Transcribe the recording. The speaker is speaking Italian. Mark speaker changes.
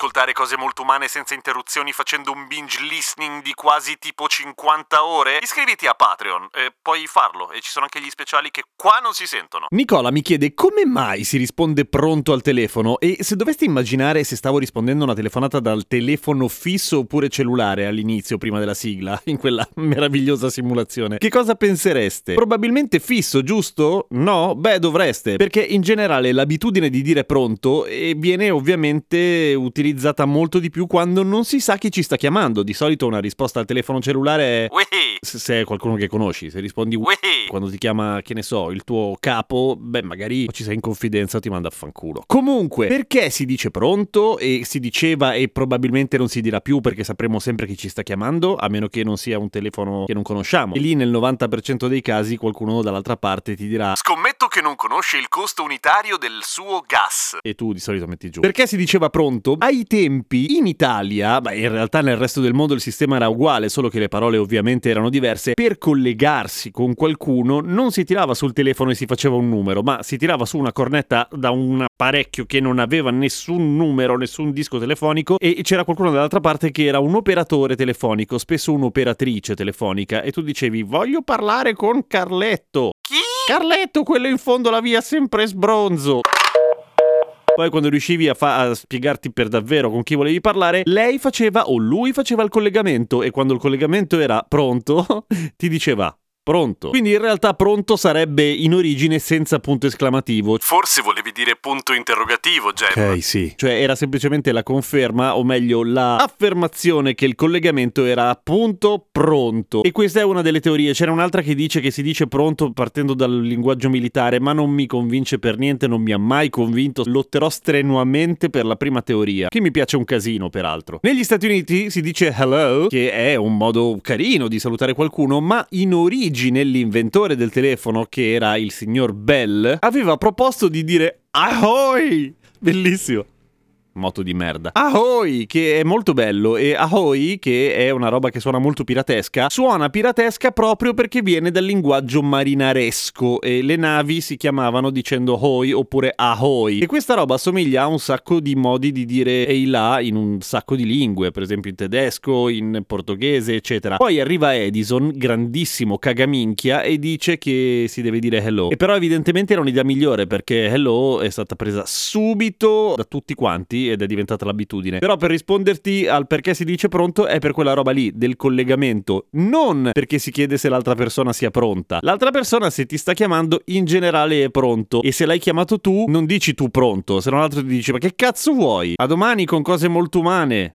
Speaker 1: Ascoltare cose molto umane senza interruzioni facendo un binge listening di quasi tipo 50 ore? Iscriviti a Patreon, e puoi farlo e ci sono anche gli speciali che qua non si sentono.
Speaker 2: Nicola mi chiede come mai si risponde pronto al telefono e se dovesti immaginare se stavo rispondendo a una telefonata dal telefono fisso oppure cellulare all'inizio, prima della sigla, in quella meravigliosa simulazione, che cosa pensereste? Probabilmente fisso, giusto? No? Beh, dovreste, perché in generale l'abitudine di dire pronto eh, viene ovviamente utilizzata molto di più quando non si sa chi ci sta chiamando. Di solito una risposta al telefono cellulare è se è qualcuno che conosci, se rispondi
Speaker 1: Wee!
Speaker 2: Quando ti chiama, che ne so, il tuo capo, beh, magari ci sei in confidenza o ti manda a fanculo. Comunque, perché si dice pronto e si diceva e probabilmente non si dirà più perché sapremo sempre chi ci sta chiamando, a meno che non sia un telefono che non conosciamo. E lì nel 90% dei casi qualcuno dall'altra parte ti dirà
Speaker 1: Scommetto che non conosce il costo unitario del suo gas.
Speaker 2: e tu di solito metti giù. Perché si diceva pronto? Ai tempi in Italia, ma in realtà nel resto del mondo il sistema era uguale, solo che le parole ovviamente erano diverse. Per collegarsi con qualcuno non si tirava sul telefono e si faceva un numero, ma si tirava su una cornetta da un apparecchio che non aveva nessun numero, nessun disco telefonico e c'era qualcuno dall'altra parte che era un operatore telefonico, spesso un'operatrice telefonica e tu dicevi "Voglio parlare con Carletto".
Speaker 1: Chi?
Speaker 2: Carletto, quello in fondo alla via sempre sbronzo. Poi quando riuscivi a, fa- a spiegarti per davvero con chi volevi parlare, lei faceva o lui faceva il collegamento e quando il collegamento era pronto, ti diceva pronto. Quindi in realtà pronto sarebbe in origine senza punto esclamativo.
Speaker 1: Forse volevi dire punto interrogativo, Gem.
Speaker 2: Ok, sì. Cioè era semplicemente la conferma, o meglio la affermazione che il collegamento era appunto pronto. E questa è una delle teorie. C'era un'altra che dice che si dice pronto partendo dal linguaggio militare, ma non mi convince per niente, non mi ha mai convinto. Lotterò strenuamente per la prima teoria, che mi piace un casino peraltro. Negli Stati Uniti si dice hello, che è un modo carino di salutare qualcuno, ma in origine l'inventore del telefono, che era il signor Bell, aveva proposto di dire ahoy! Bellissimo. Moto di merda. Ahoy, che è molto bello, e Ahoy, che è una roba che suona molto piratesca, suona piratesca proprio perché viene dal linguaggio marinaresco e le navi si chiamavano dicendo Hoy oppure Ahoy. E questa roba assomiglia a un sacco di modi di dire ehi là in un sacco di lingue, per esempio in tedesco, in portoghese, eccetera. Poi arriva Edison, grandissimo cagaminchia, e dice che si deve dire hello. E però evidentemente era un'idea migliore perché hello è stata presa subito da tutti quanti ed è diventata l'abitudine. Però per risponderti al perché si dice pronto è per quella roba lì del collegamento, non perché si chiede se l'altra persona sia pronta. L'altra persona se ti sta chiamando in generale è pronto e se l'hai chiamato tu non dici tu pronto, se non l'altro ti dice ma che cazzo vuoi? A domani con cose molto umane.